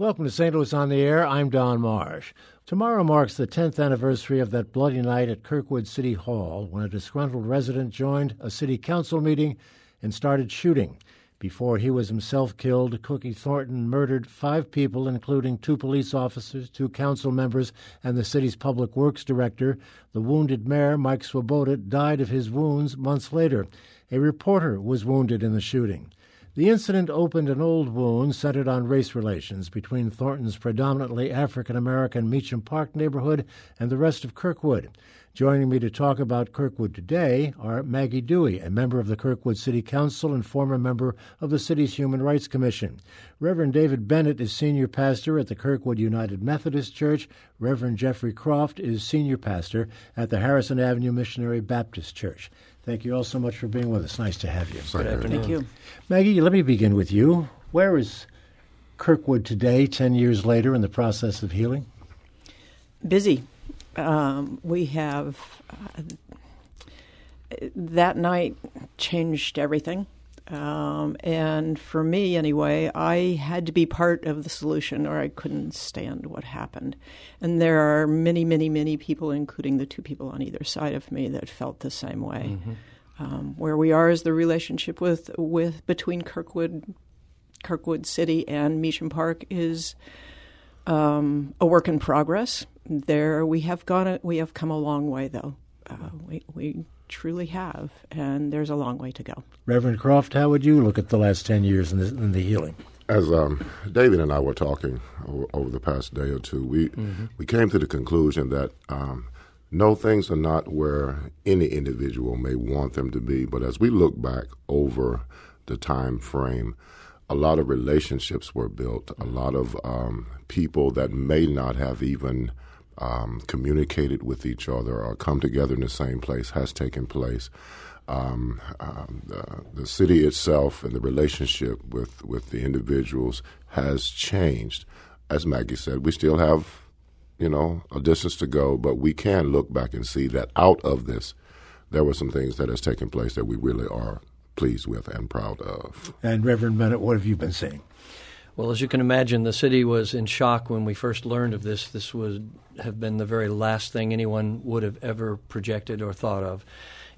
Welcome to St. Louis on the Air. I'm Don Marsh. Tomorrow marks the 10th anniversary of that bloody night at Kirkwood City Hall when a disgruntled resident joined a city council meeting and started shooting. Before he was himself killed, Cookie Thornton murdered five people, including two police officers, two council members, and the city's public works director. The wounded mayor, Mike Swoboda, died of his wounds months later. A reporter was wounded in the shooting. The incident opened an old wound centered on race relations between Thornton's predominantly African American Meacham Park neighborhood and the rest of Kirkwood. Joining me to talk about Kirkwood today are Maggie Duwe, a member of the Kirkwood City Council and former member of the city's Human Rights Commission. Reverend David Bennett is senior pastor at the Kirkwood United Methodist Church. Reverend Jeffrey Croft is senior pastor at the Harrison Avenue Missionary Baptist Church. Thank you all so much for being with us. Nice to have you. Good afternoon. Thank you. Maggie, let me begin with you. Where is Kirkwood today, 10 years later, in the process of healing? Busy. Um, we have uh, that night changed everything. Um, and for me, anyway, I had to be part of the solution or I couldn't stand what happened. And there are many, many, many people, including the two people on either side of me, that felt the same way. Mm-hmm. Um, where we are is the relationship with, with between Kirkwood, Kirkwood City and Meacham Park is um, a work in progress. There, we have gone, a, we have come a long way, though. Uh, we, we truly have, and there's a long way to go. Reverend Croft, how would you look at the last 10 years in the, in the healing? As um, David and I were talking over, over, the past day or two, we, mm-hmm. we came to the conclusion that um, no, things are not where any individual may want them to be, but as we look back over the time frame, a lot of relationships were built, a lot of um, people that may not have even – um, communicated with each other or come together in the same place has taken place. Um, um, the, the, city itself and the relationship with, with the individuals has changed. As Maggie said, we still have, you know, a distance to go, but we can look back and see that out of this, there were some things that has taken place that we really are pleased with and proud of. And Reverend Bennett, what have you been seeing? Well, as you can imagine, the city was in shock when we first learned of this. This would have been the very last thing anyone would have ever projected or thought of.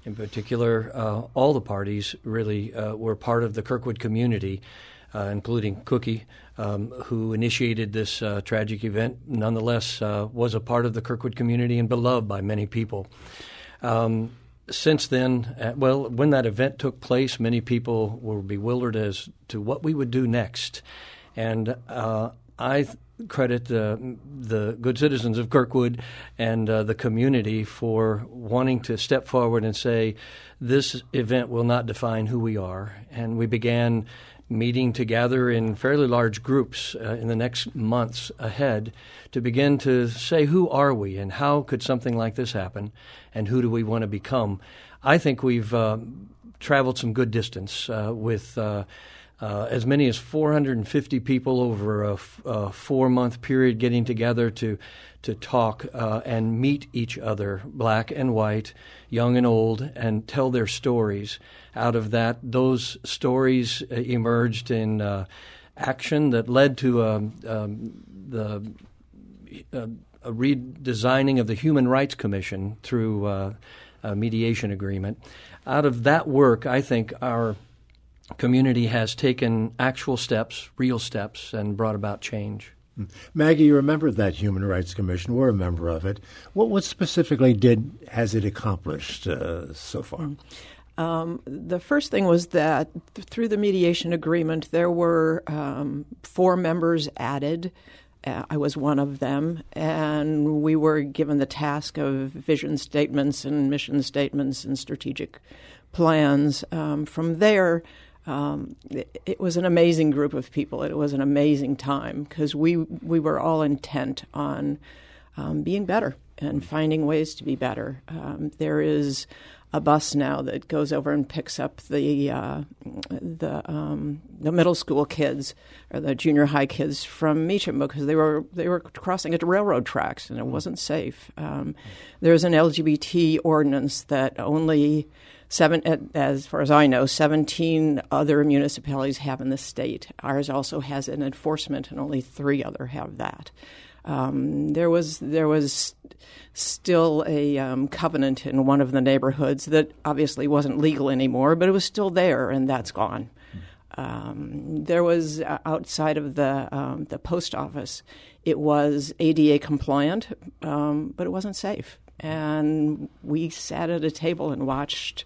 In particular, uh, all the parties really uh, were part of the Kirkwood community, uh, including Cookie, um, who initiated this uh, tragic event. Nonetheless, uh, was a part of the Kirkwood community and beloved by many people. Um, since then, uh, well, when that event took place, many people were bewildered as to what we would do next. And uh, I credit the, the good citizens of Kirkwood and uh, the community for wanting to step forward and say, this event will not define who we are. And we began meeting together in fairly large groups uh, in the next months ahead to begin to say, who are we and how could something like this happen and who do we want to become? I think we've uh, traveled some good distance uh, with uh, as many as 450 people over a, f- a four month period getting together to, to talk uh, and meet each other, black and white, young and old, and tell their stories. Out of that, those stories uh, emerged in uh, action that led to um, um, the uh, a redesigning of the Human Rights Commission through uh, a mediation agreement. Out of that work, I think our community has taken actual steps, real steps, and brought about change. Hmm. Maggie, you remember that Human Rights Commission. We're a member of it. What, what specifically did has it accomplished uh, so far? Hmm. Um, the first thing was that th- through the mediation agreement, there were um, four members added. Uh, I was one of them, and we were given the task of vision statements and mission statements and strategic plans. Um, from there, um, it, it, was an amazing group of people. It was an amazing time because we we were all intent on um, being better and finding ways to be better. Um, there is a bus now that goes over and picks up the uh, the um, the middle school kids or the junior high kids from Meacham because they were they were crossing at railroad tracks and it wasn't safe. Um, there's an LGBT ordinance that only seven, as far as I know, 17 other municipalities have in the state. Ours also has an enforcement, and only three other have that. Um, there was there was still a um, covenant in one of the neighborhoods that obviously wasn't legal anymore, but it was still there, and that's gone. Um, there was uh, outside of the um, the post office, it was ADA compliant, um, but it wasn't safe. And we sat at a table and watched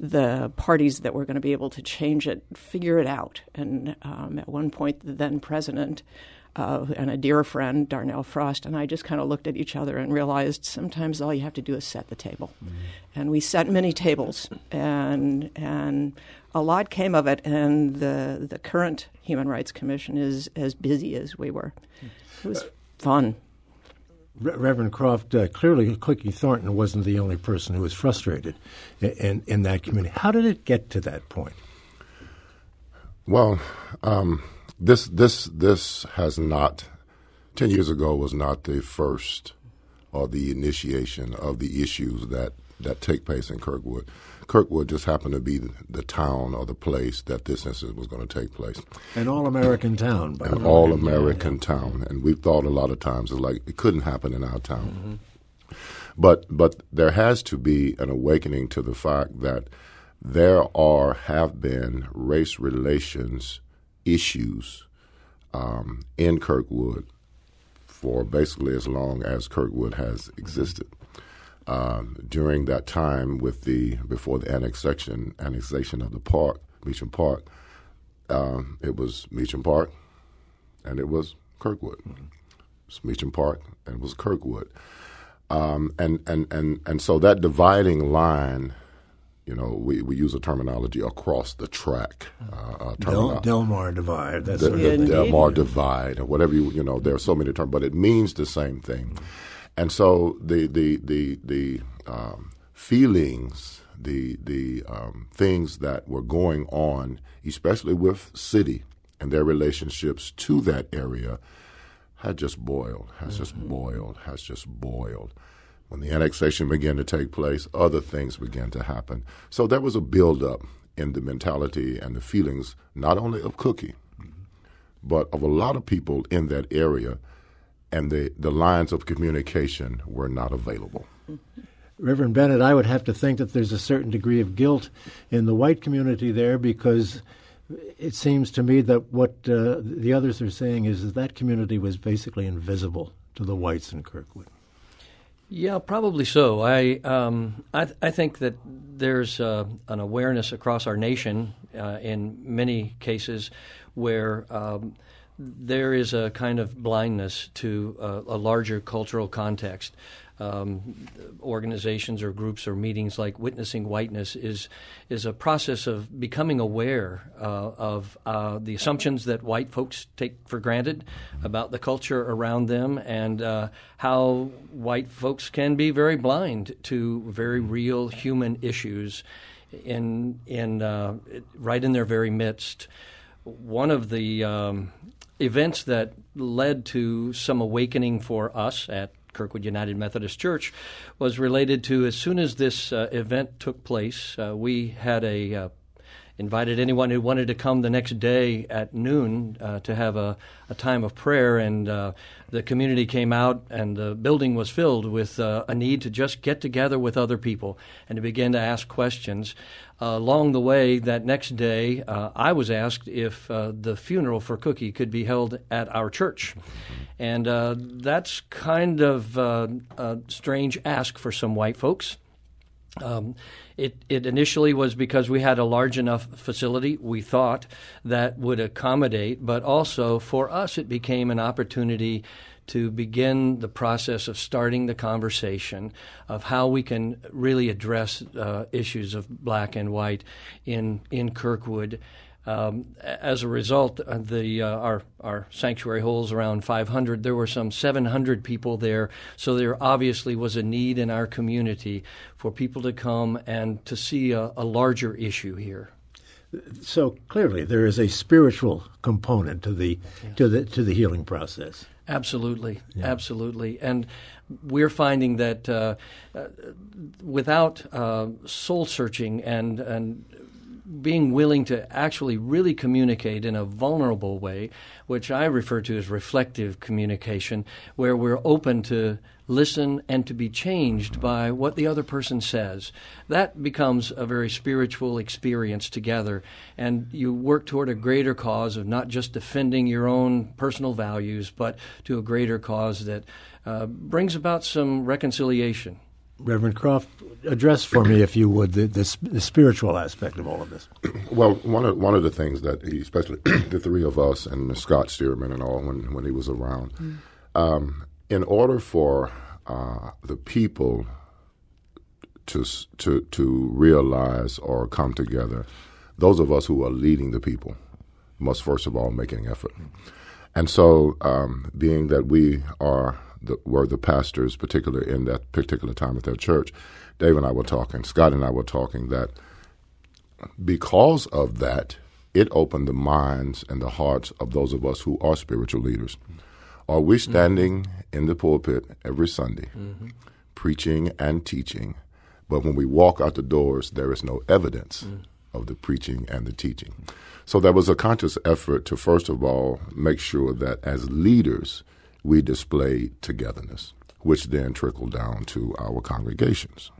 the parties that were going to be able to change it figure it out. And um, at one point, the then president uh, and a dear friend, Darnell Frost, and I just kind of looked at each other and realized sometimes all you have to do is set the table. Mm-hmm. And we set many tables, and and a lot came of it. And the the current Human Rights Commission is as busy as we were. It was fun. Reverend Croft, uh, clearly Cookie Thornton wasn't the only person who was frustrated in, in, in, that community. How did it get to that point? Well, um, this this this has not ten years ago was not the first or the initiation of the issues that that take place in Kirkwood. Kirkwood just happened to be the town or the place that this incident was going to take place. An all-American town, by an all-American yeah. town, and we've thought a lot of times it's like it couldn't happen in our town. Mm-hmm. But but there has to be an awakening to the fact that there are have been race relations issues um, in Kirkwood for basically as long as Kirkwood has existed. Um, during that time, with the before the annexation annexation of the park, Meacham Park, um, it was Meacham Park, and it was Kirkwood. Mm-hmm. It was Meacham Park, and it was Kirkwood, um, and and and and so that dividing line you know, we, we use a terminology across the track. Uh, Del, Delmar divide. That's the, the Delmar divide, or whatever you you know. There are so many terms, but it means the same thing. And so the the the the um, feelings, the the um, things that were going on, especially with city and their relationships to that area, had just boiled, has mm-hmm. just boiled, has just boiled. When the annexation began to take place, other things began to happen. So there was a buildup in the mentality and the feelings, not only of Cookie, but of a lot of people in that area, and the, the lines of communication were not available. Reverend Bennett, I would have to think that there's a certain degree of guilt in the white community there because it seems to me that what uh, the others are saying is that that community was basically invisible to the whites in Kirkwood. Yeah, probably so. I um, I, th- I, think that there's uh, an awareness across our nation uh, in many cases where um, there is a kind of blindness to uh, a larger cultural context um, organizations or groups or meetings like Witnessing Whiteness is is a process of becoming aware uh, of uh, the assumptions that white folks take for granted about the culture around them and uh, how white folks can be very blind to very real human issues in in uh, right in their very midst. One of the um, events that led to some awakening for us at Kirkwood United Methodist Church was related to as soon as this uh, event took place, uh, we had a uh, invited anyone who wanted to come the next day at noon uh, to have a, a, time of prayer. And uh, the community came out, and the building was filled with uh, a need to just get together with other people and to begin to ask questions. Uh, along the way, that next day, uh, I was asked if uh, the funeral for Cookie could be held at our church. And that's kind of a strange ask for some white folks. Um, it, it initially was because we had a large enough facility, we thought, that would accommodate, but also for us, it became an opportunity to begin the process of starting the conversation of how we can really address uh, issues of black and white in, in Kirkwood um, as a result, uh, the uh, our our sanctuary holds around 500. There were some 700 people there, so there obviously was a need in our community for people to come and to see a, a larger issue here. So clearly, there is a spiritual component to the yes. to the to the healing process. Absolutely, yeah. absolutely, and we're finding that uh, uh, without uh, soul searching and and being willing to actually really communicate in a vulnerable way, which I refer to as reflective communication, where we're open to listen and to be changed by what the other person says. That becomes a very spiritual experience together, and you work toward a greater cause of not just defending your own personal values, but to a greater cause that uh, brings about some reconciliation. Reverend Croft, address for me, if you would, the, the, the, spiritual aspect of all of this. Well, one of one of the things that he, especially the three of us and Scott Stearman and all, when when he was around, mm. um, in order for uh, the people to to to realize or come together, those of us who are leading the people must first of all make an effort. And so, um, being that we are the, were the pastors, particularly in that particular time at that church, Dave and I were talking, Scott and I were talking that because of that, it opened the minds and the hearts of those of us who are spiritual leaders. Are we standing mm-hmm. in the pulpit every Sunday, mm-hmm. preaching and teaching, but when we walk out the doors, there is no evidence mm. of the preaching and the teaching? So there was a conscious effort to, first of all, make sure that as leaders, we display togetherness, which then trickled down to our congregations.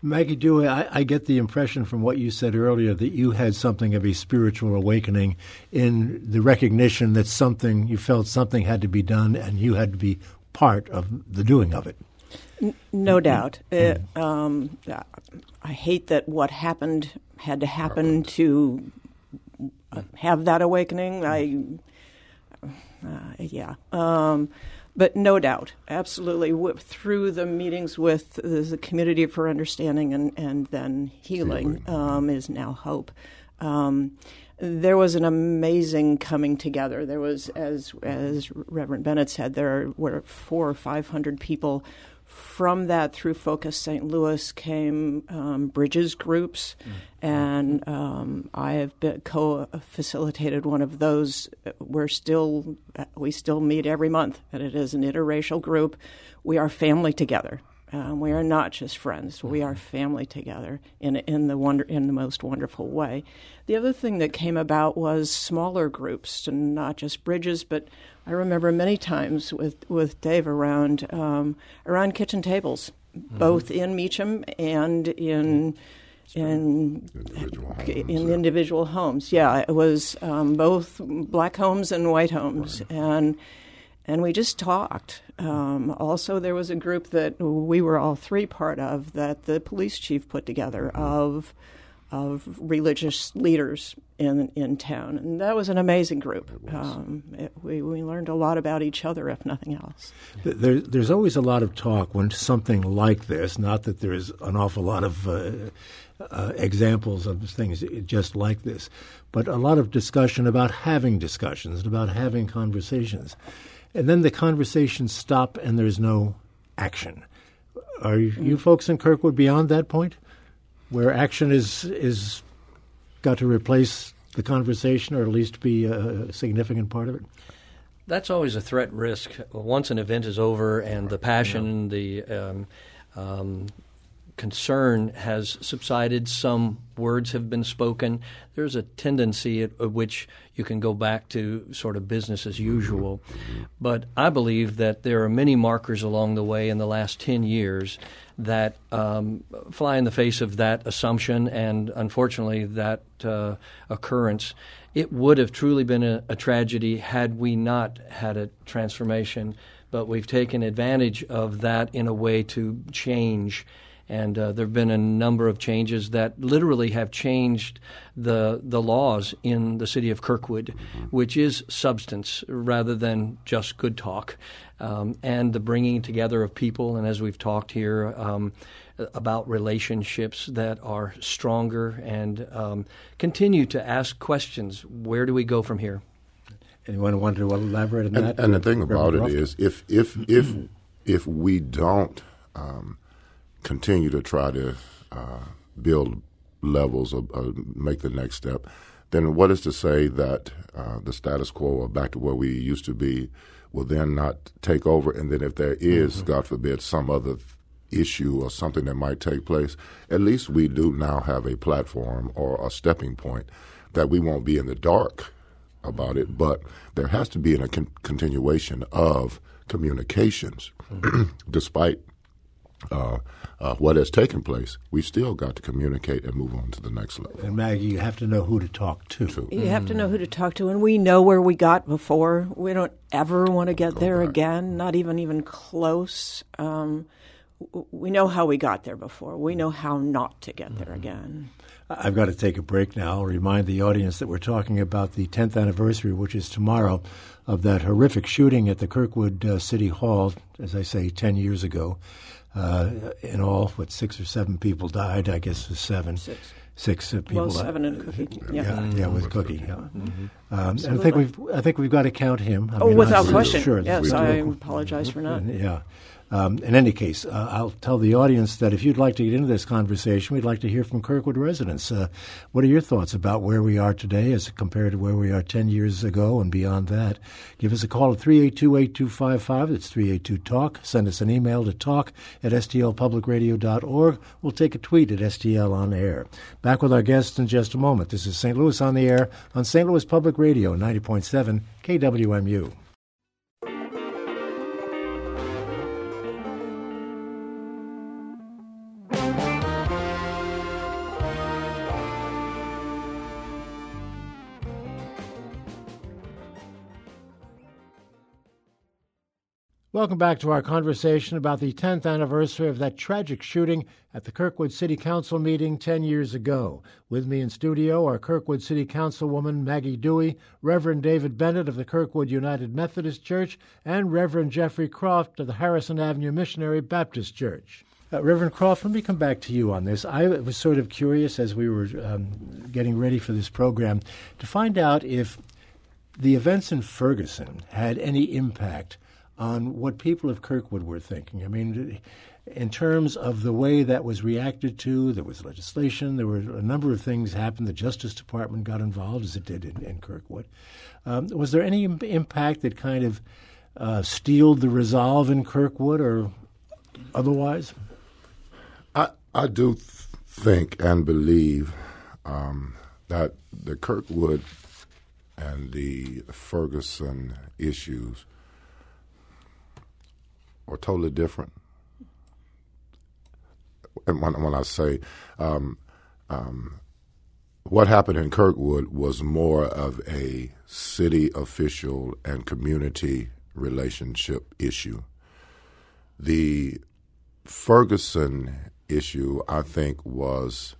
Maggie Duwe, I, I, get the impression from what you said earlier that you had something of a spiritual awakening in the recognition that something, you felt something had to be done and you had to be part of the doing of it. No doubt. It, uh, um, I hate that what happened had to happen to have that awakening. I, uh, yeah. Um, but no doubt, absolutely, through the meetings with the Community for Understanding and, and then Healing um, is now Hope. Um, there was an amazing coming together. There was, as as Reverend Bennett said, there were four or five hundred people from that through Focus St. Louis came um, Bridges groups, mm. and um, I have co-facilitated one of those. We're still we still meet every month, and it is an interracial group. We are family together. Um, we are not just friends. We are family together in in the wonder in the most wonderful way. The other thing that came about was smaller groups, and not just bridges, but I remember many times with with Dave around um, around kitchen tables, mm-hmm. both in Meacham and in. In individual homes, in yeah. individual homes, yeah, it was um, both black homes and white homes, right. and and we just talked. Um, also, there was a group that we were all three part of that the police chief put together of of religious leaders in in town, and that was an amazing group. Um, it, we we learned a lot about each other, if nothing else. There, there's always a lot of talk when something like this. Not that there's an awful lot of. Uh, uh, examples of things just like this, but a lot of discussion about having discussions, and about having conversations. And then the conversations stop and there's no action. Are you, you folks in Kirkwood beyond that point, where action is is got to replace the conversation, or at least be a significant part of it? That's always a threat risk. Once an event is over and the passion, yeah. the um, um, concern has subsided. Some words have been spoken. There's a tendency at, at, which you can go back to sort of business as usual. But I believe that there are many markers along the way in the last 10 years that um, fly in the face of that assumption and, unfortunately, that uh, occurrence. It would have truly been a, a tragedy had we not had a transformation, but we've taken advantage of that in a way to change and uh, there have been a number of changes that literally have changed the the laws in the city of Kirkwood, which is substance rather than just good talk, um, and the bringing together of people. And as we've talked here. Um, about relationships that are stronger and um, continue to ask questions. Where do we go from here? Anyone want to elaborate on and, that? And the thing about it is, if if if if we don't um, continue to try to uh, build levels or, or, make the next step, then what is to say that uh, the status quo or back to where we used to be will then not take over? And then if there is, mm-hmm. God forbid, some other issue or something that might take place, at least we do now have a platform or a stepping point that we won't be in the dark about it, but there has to be a con- continuation of communications, mm-hmm. despite uh, uh, what has taken place, we still got to communicate and move on to the next level. And Maggie, you have to know who to talk to. to. You have to know who to talk to, and we know where we got before. We don't ever want to get Go there back. again, not even even close. Um, we know how we got there before. We know how not to get there mm-hmm. again. I've got to take a break now. I'll remind the audience that we're talking about the 10th anniversary, which is tomorrow, of that horrific shooting at the Kirkwood uh, City Hall, as I say, 10 years ago. Uh, in all, what, six or seven people died? I guess it was seven. Six. Six uh, people. Well, seven and Cookie. Yeah, yeah, yeah with Cookie. Yeah. Mm-hmm. Um, and I think we've I think we've got to count him. I oh, mean, without question. Sure. Yes, I apologize for not. Yeah. Um, in any case, uh, I'll tell the audience that if you'd like to get into this conversation, we'd like to hear from Kirkwood residents. Uh, what are your thoughts about where we are today as compared to where we are 10 years ago and beyond that? Give us a call at 382 8255. That's 382 TALK. Send us an email to talk at stlpublicradio.org. We'll take a tweet at STL on air. Back with our guests in just a moment. This is St. Louis on the air on St. Louis Public Radio, 90.7 KWMU. Welcome back to our conversation about the 10th anniversary of that tragic shooting at the Kirkwood City Council meeting 10 years ago. With me in studio are Kirkwood City Councilwoman Maggie Duwe, Reverend David Bennett of the Kirkwood United Methodist Church, and Reverend Jeffrey Croft of the Harrison Avenue Missionary Baptist Church. Uh, Reverend Croft, let me come back to you on this. I was sort of curious as we were um, getting ready for this program to find out if the events in Ferguson had any impact on what people of Kirkwood were thinking. I mean, in terms of the way that was reacted to, there was legislation, there were a number of things happened. The Justice Department got involved, as it did in, in Kirkwood. Um, was there any Im- impact that kind of uh, steeled the resolve in Kirkwood or otherwise? I, I do th- think and believe um, that the Kirkwood and the Ferguson issues – or totally different. And when, when I say um, um, what happened in Kirkwood was more of a city official and community relationship issue. The Ferguson issue, I think, was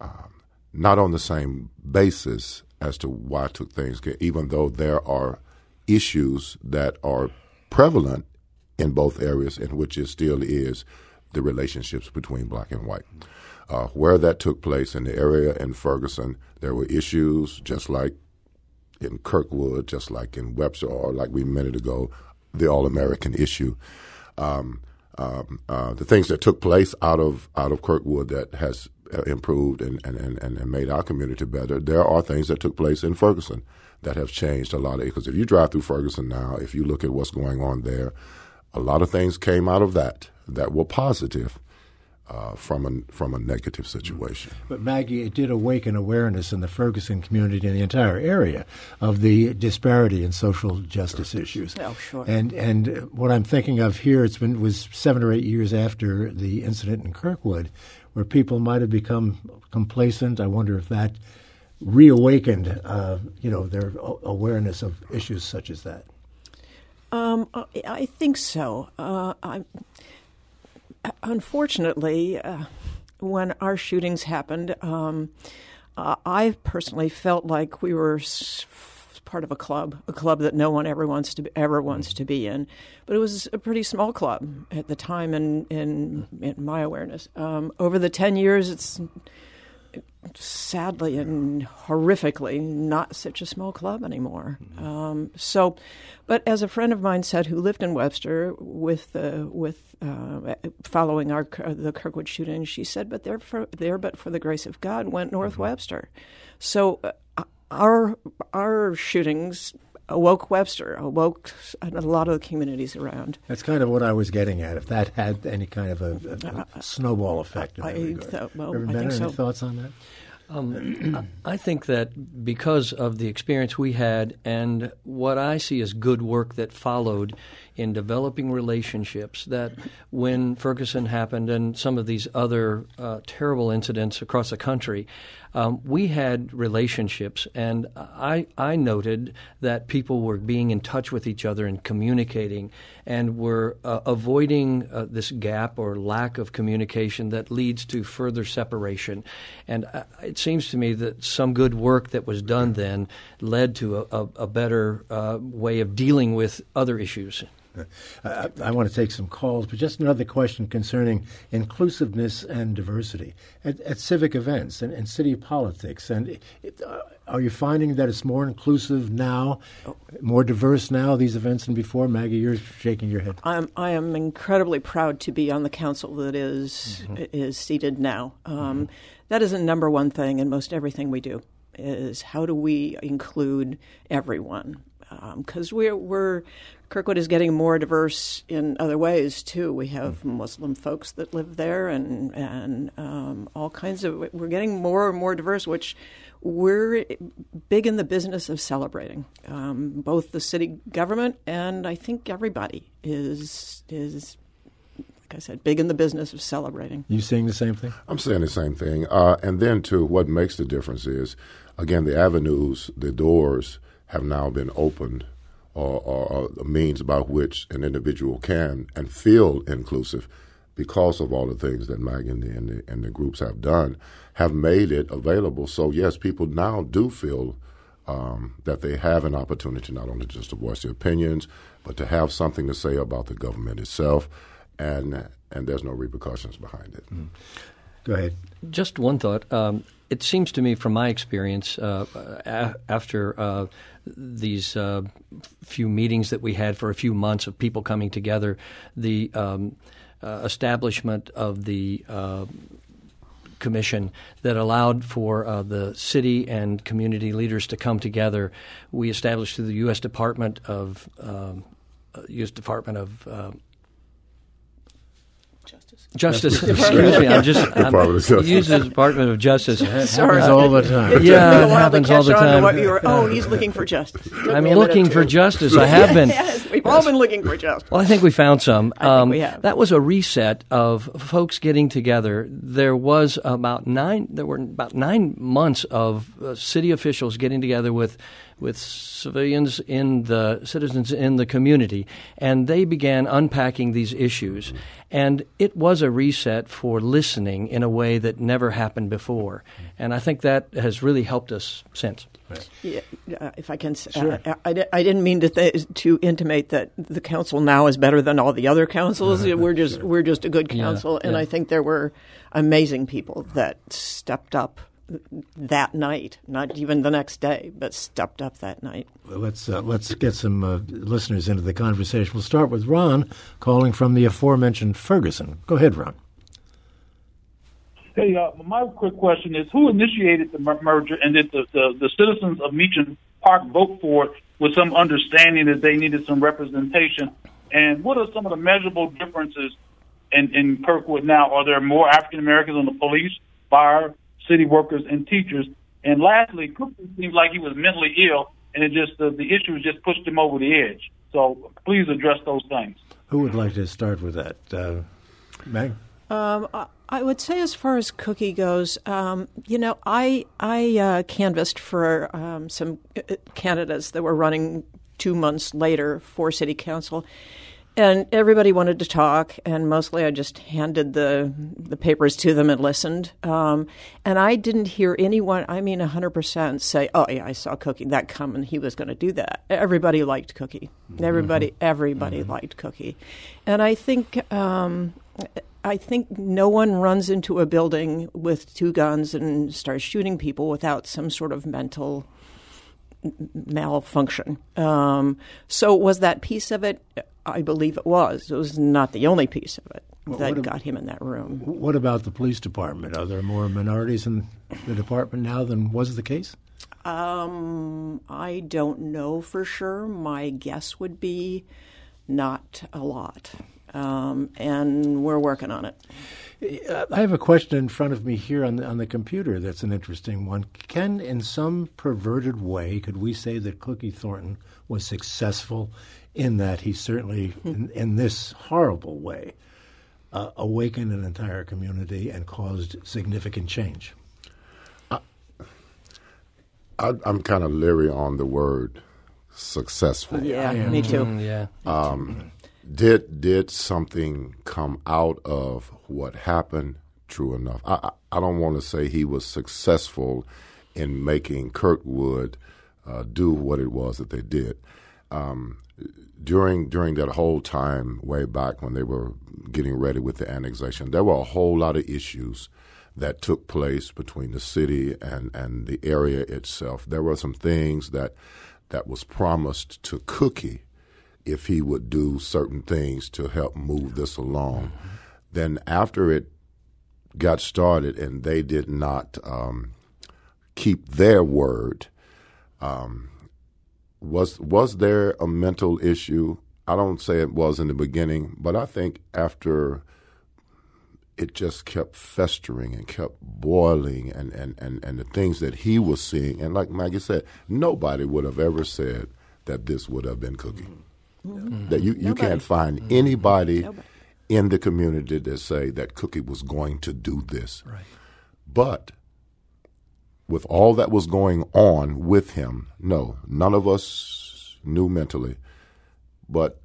um, not on the same basis as to why took things, even though there are issues that are prevalent in both areas, in which it still is the relationships between black and white. Uh, where that took place in the area in Ferguson, there were issues just like in Kirkwood, just like in Webster, or like we minute ago, the All American issue. Um, um, uh, the things that took place out of out of Kirkwood that has uh, improved and, and, and, and made our community better. There are things that took place in Ferguson that have changed a lot. Because if you drive through Ferguson now, if you look at what's going on there, a lot of things came out of that that were positive. Uh, from a from a negative situation. But Maggie, it did awaken awareness in the Ferguson community and the entire area of the disparity in social justice sure. issues. Oh, sure. And and what I'm thinking of here, it's been was seven or eight years after the incident in Kirkwood, where people might have become complacent. I wonder if that reawakened, uh, you know, their awareness of issues such as that. Um, I think so. Uh, unfortunately, uh, when our shootings happened, um, uh, I personally felt like we were part of a club, a club that no one ever wants to ever wants to be in. But it was a pretty small club at the time, in in, in my awareness. Um, over the ten years, it's sadly and horrifically not such a small club anymore. Mm-hmm. Um, so, but as a friend of mine said, who lived in Webster with uh, with uh, following our the Kirkwood shooting, she said, "But there, for, there, but for the grace of God, went North mm-hmm. Webster." So, uh, our our shootings awoke Webster, awoke a lot of the communities around. That's kind of what I was getting at. If that had any kind of a, a, a snowball effect. I, I thought, well, I think so. Any thoughts on that? Um, I think that because of the experience we had and what I see as good work that followed in developing relationships, that when Ferguson happened and some of these other uh, terrible incidents across the country, um, we had relationships, and I, I noted that people were being in touch with each other and communicating, and were uh, avoiding uh, this gap or lack of communication that leads to further separation. And uh, it seems to me that some good work that was done then led to a, a, a better uh, way of dealing with other issues. I, I, want to take some calls, but just another question concerning inclusiveness and diversity at, at civic events and, and, city politics. And it, uh, are you finding that it's more inclusive now, more diverse now, these events than before? Maggie, you're shaking your head. I'm, I am incredibly proud to be on the council that is, mm-hmm. is seated now. Um, mm-hmm. that is a number one thing in most everything we do is how do we include everyone because um, we're, we're Kirkwood is getting more diverse in other ways too. We have mm. Muslim folks that live there, and and um, all kinds of. We're getting more and more diverse, which we're big in the business of celebrating. Um, both the city government and I think everybody is is. Like I said, big in the business of celebrating. You saying the same thing? I'm saying the same thing. Uh, and then, too, what makes the difference is, again, the avenues, the doors have now been opened or, or, a means by which an individual can and feel inclusive because of all the things that Mag and the, and the, and the groups have done, have made it available. So, yes, people now do feel um, that they have an opportunity not only just to voice their opinions, but to have something to say about the government itself, and and there's no repercussions behind it. Mm. Go ahead. Just one thought. Um, it seems to me, from my experience, uh, a- after uh, these uh, few meetings that we had for a few months of people coming together, the um, uh, establishment of the uh, commission that allowed for uh, the city and community leaders to come together. We established through the U.S. Department of um, U.S. Department of Justice. Excuse me. I'm just I'm use the Department of Justice. It Sorry. happens all the time. yeah, it happens all the time. Were, oh, he's looking for justice. I'm looking for justice. I have been. yes, we've all been looking for justice. Well, I think we found some. Um, we have. That was a reset of folks getting together. There was about nine. There were about nine months of uh, city officials getting together with with civilians in the citizens in the community, and they began unpacking these issues. And it was a reset for listening in a way that never happened before. And I think that has really helped us since. Yeah, uh, if I can, sure. uh, I, I, didn't mean to th- to intimate that the council now is better than all the other councils. we're just sure. we're just a good council, yeah, and yeah. I think there were amazing people that stepped up that night, not even the next day, but stepped up that night. Well, let's uh, let's get some uh, listeners into the conversation. We'll start with Ron calling from the aforementioned Ferguson. Go ahead, Ron. Hey, uh, my quick question is: Who initiated the merger, and did the, the, the citizens of Meacham Park vote for it with some understanding that they needed some representation? And what are some of the measurable differences in, in Kirkwood now? Are there more African Americans on the police, fire, city workers, and teachers. And lastly, Cooper seems like he was mentally ill, and it just uh, the issues just pushed him over the edge. So please address those things. Who would like to start with that, uh, Meg? Um, I would say, as far as Cookie goes, um, you know, I I uh, canvassed for um, some uh, candidates that were running two months later for city council, and everybody wanted to talk, and mostly I just handed the the papers to them and listened. Um, and I didn't hear anyone, I mean, hundred percent, say, "Oh yeah, I saw Cookie that come, and he was going to do that." Everybody liked Cookie. Mm-hmm. Everybody, everybody mm-hmm. liked Cookie, and I think. Um, I think no one runs into a building with two guns and starts shooting people without some sort of mental malfunction. Um, so was that piece of it? I believe it was. It was not the only piece of it Well, that ab- got him in that room. What about the police department? Are there more minorities in the department now than was the case? Um, I don't know for sure. My guess would be not a lot. Um, and we're working on it. I have a question in front of me here on the, on the computer that's an interesting one. Can, in some perverted way, could we say that Cookie Thornton was successful in that he certainly, in, in this horrible way, uh, awakened an entire community and caused significant change? I, I'm kind of leery on the word successful. Yeah, me too. Mm, yeah. Did did something come out of what happened? True enough. I I, I don't want to say he was successful in making Kirkwood uh, do what it was that they did. Um, during during that whole time, way back when they were getting ready with the annexation, there were a whole lot of issues that took place between the city and, and the area itself. There were some things that that was promised to Cookie if he would do certain things to help move this along. Then after it got started and they did not um, keep their word, um, was was there a mental issue? I don't say it was in the beginning, but I think after it just kept festering and kept boiling and, and, and, and the things that he was seeing and like Maggie said, nobody would have ever said that this would have been cookie. Mm-hmm. That you, you Nobody. can't find mm-hmm. anybody Nobody. in the community that say that Cookie was going to do this. Right. But with all that was going on with him, no, none of us knew mentally, but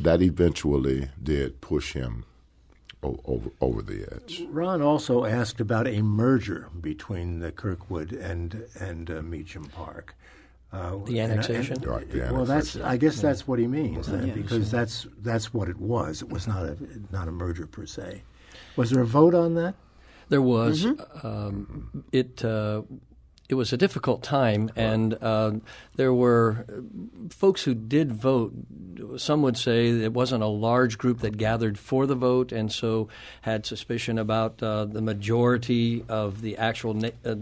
that eventually did push him over over the edge. Ron also asked about a merger between the Kirkwood and and uh, Meacham Park. Uh, The annexation? and- Right, the well, that's. I guess that's what he means then, Yeah. because that's that's what it was. It was not a not a merger per se. Was there a vote on that? There was. Um, it uh, it was a difficult time, and uh, there were folks who did vote. Some would say it wasn't a large group that gathered for the vote, and so had suspicion about uh, the majority of the actual na- uh,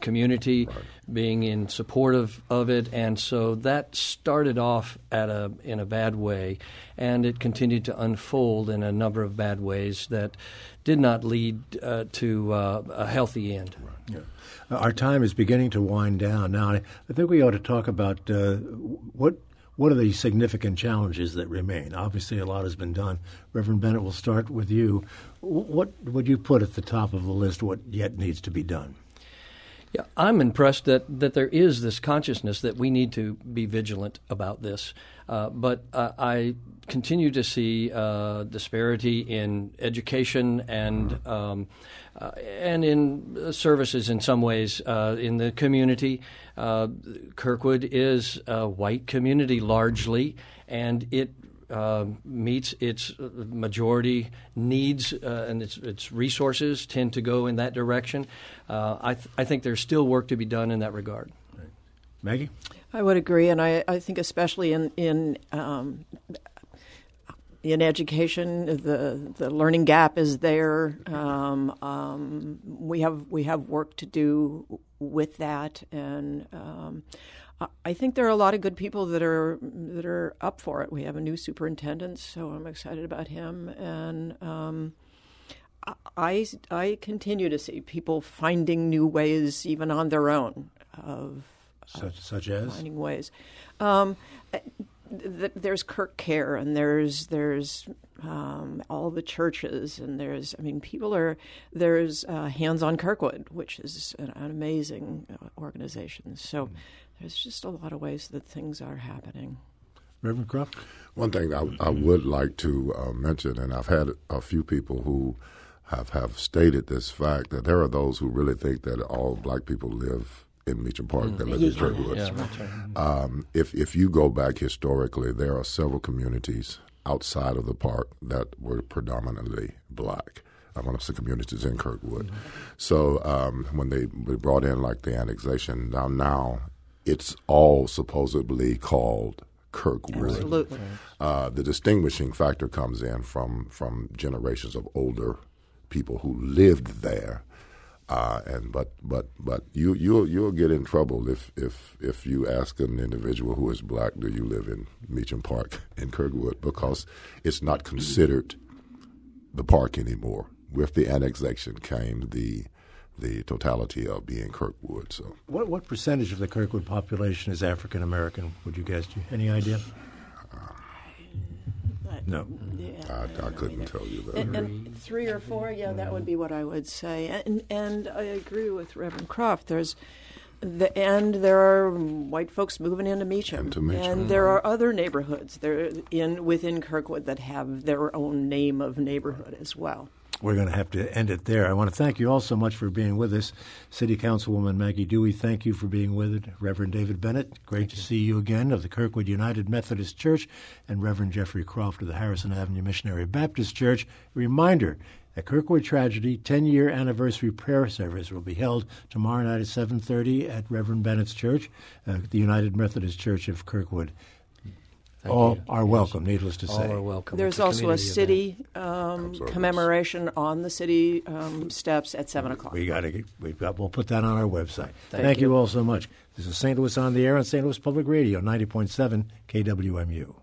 community being in support of, of it, and so that started off at a in a bad way, and it continued to unfold in a number of bad ways that did not lead uh, to uh, a healthy end. Yeah. Our time is beginning to wind down now. I, I think we ought to talk about uh, what what are the significant challenges that remain. Obviously, a lot has been done. Reverend Bennett, we'll start with you. What would you put at the top of the list? What yet needs to be done? Yeah, I'm impressed that, that there is this consciousness that we need to be vigilant about this. Uh, but uh, I continue to see uh, disparity in education and um, uh, and in services in some ways uh, in the community. Uh, Kirkwood is a white community largely, and it uh, meets its uh, majority needs uh, and its, its resources tend to go in that direction. Uh, I, th- I think there's still work to be done in that regard. Maggie? I would agree, and I, I think especially in in um, in education, the the learning gap is there. Um, um, we have we have work to do with that, and um, I- I think there are a lot of good people that are that are up for it. We have a new superintendent, so I'm excited about him, and. Um, I, I continue to see people finding new ways, even on their own, of Such, such as? finding ways. Um, th- th- there's Kirk Care, and there's there's um, all the churches, and there's I mean people are there's uh, Hands on Kirkwood, which is an, an amazing uh, organization. So there's just a lot of ways that things are happening. Reverend Croft? One thing I, I would like to uh, mention, and I've had a few people who have, have stated this fact that there are those who really think that all black people live in Meacham Park, that live in Kirkwood. Yeah, right. Um, if if you go back historically, there are several communities outside of the park that were predominantly black. Uh, one of the communities in Kirkwood. Mm-hmm. So um, when they brought in like the annexation, now now it's all supposedly called Kirkwood. Absolutely. Uh, the distinguishing factor comes in from from generations of older people who lived there. Uh, and but but but you you'll you'll get in trouble if if if you ask an individual who is black, do you live in Meacham Park in Kirkwood? Because it's not considered the park anymore. With the annexation came the the totality of being Kirkwood. So, what what percentage of the Kirkwood population is African American? Would you guess? Any idea? Uh, no, yeah, I, I, couldn't tell you that. And, and, three or four, yeah, that would be what I would say. And and I agree with Reverend Croft. There's the and there are white folks moving into Meacham, into Meacham. and there are other neighborhoods there in within Kirkwood that have their own name of neighborhood as well we're going to have to end it there. I want to thank you all so much for being with us. City Councilwoman Maggie Duwe, thank you for being with us. Reverend David Bennett, great thank to you. see you again of the Kirkwood United Methodist Church, and Reverend Jeffrey Croft of the Harrison Avenue Missionary Baptist Church. Reminder that Kirkwood Tragedy 10-year anniversary prayer service will be held tomorrow night at 7.30 at Reverend Bennett's Church, uh, the United Methodist Church of Kirkwood. Thank all you. are welcome, needless to all say. All are welcome. There's a also a city um, commemoration on the city um, steps at 7 o'clock. We got to get, we've got, we'll put that on our website. Thank, Thank you. you all so much. This is St. Louis on the Air on St. Louis Public Radio, 90.7 KWMU.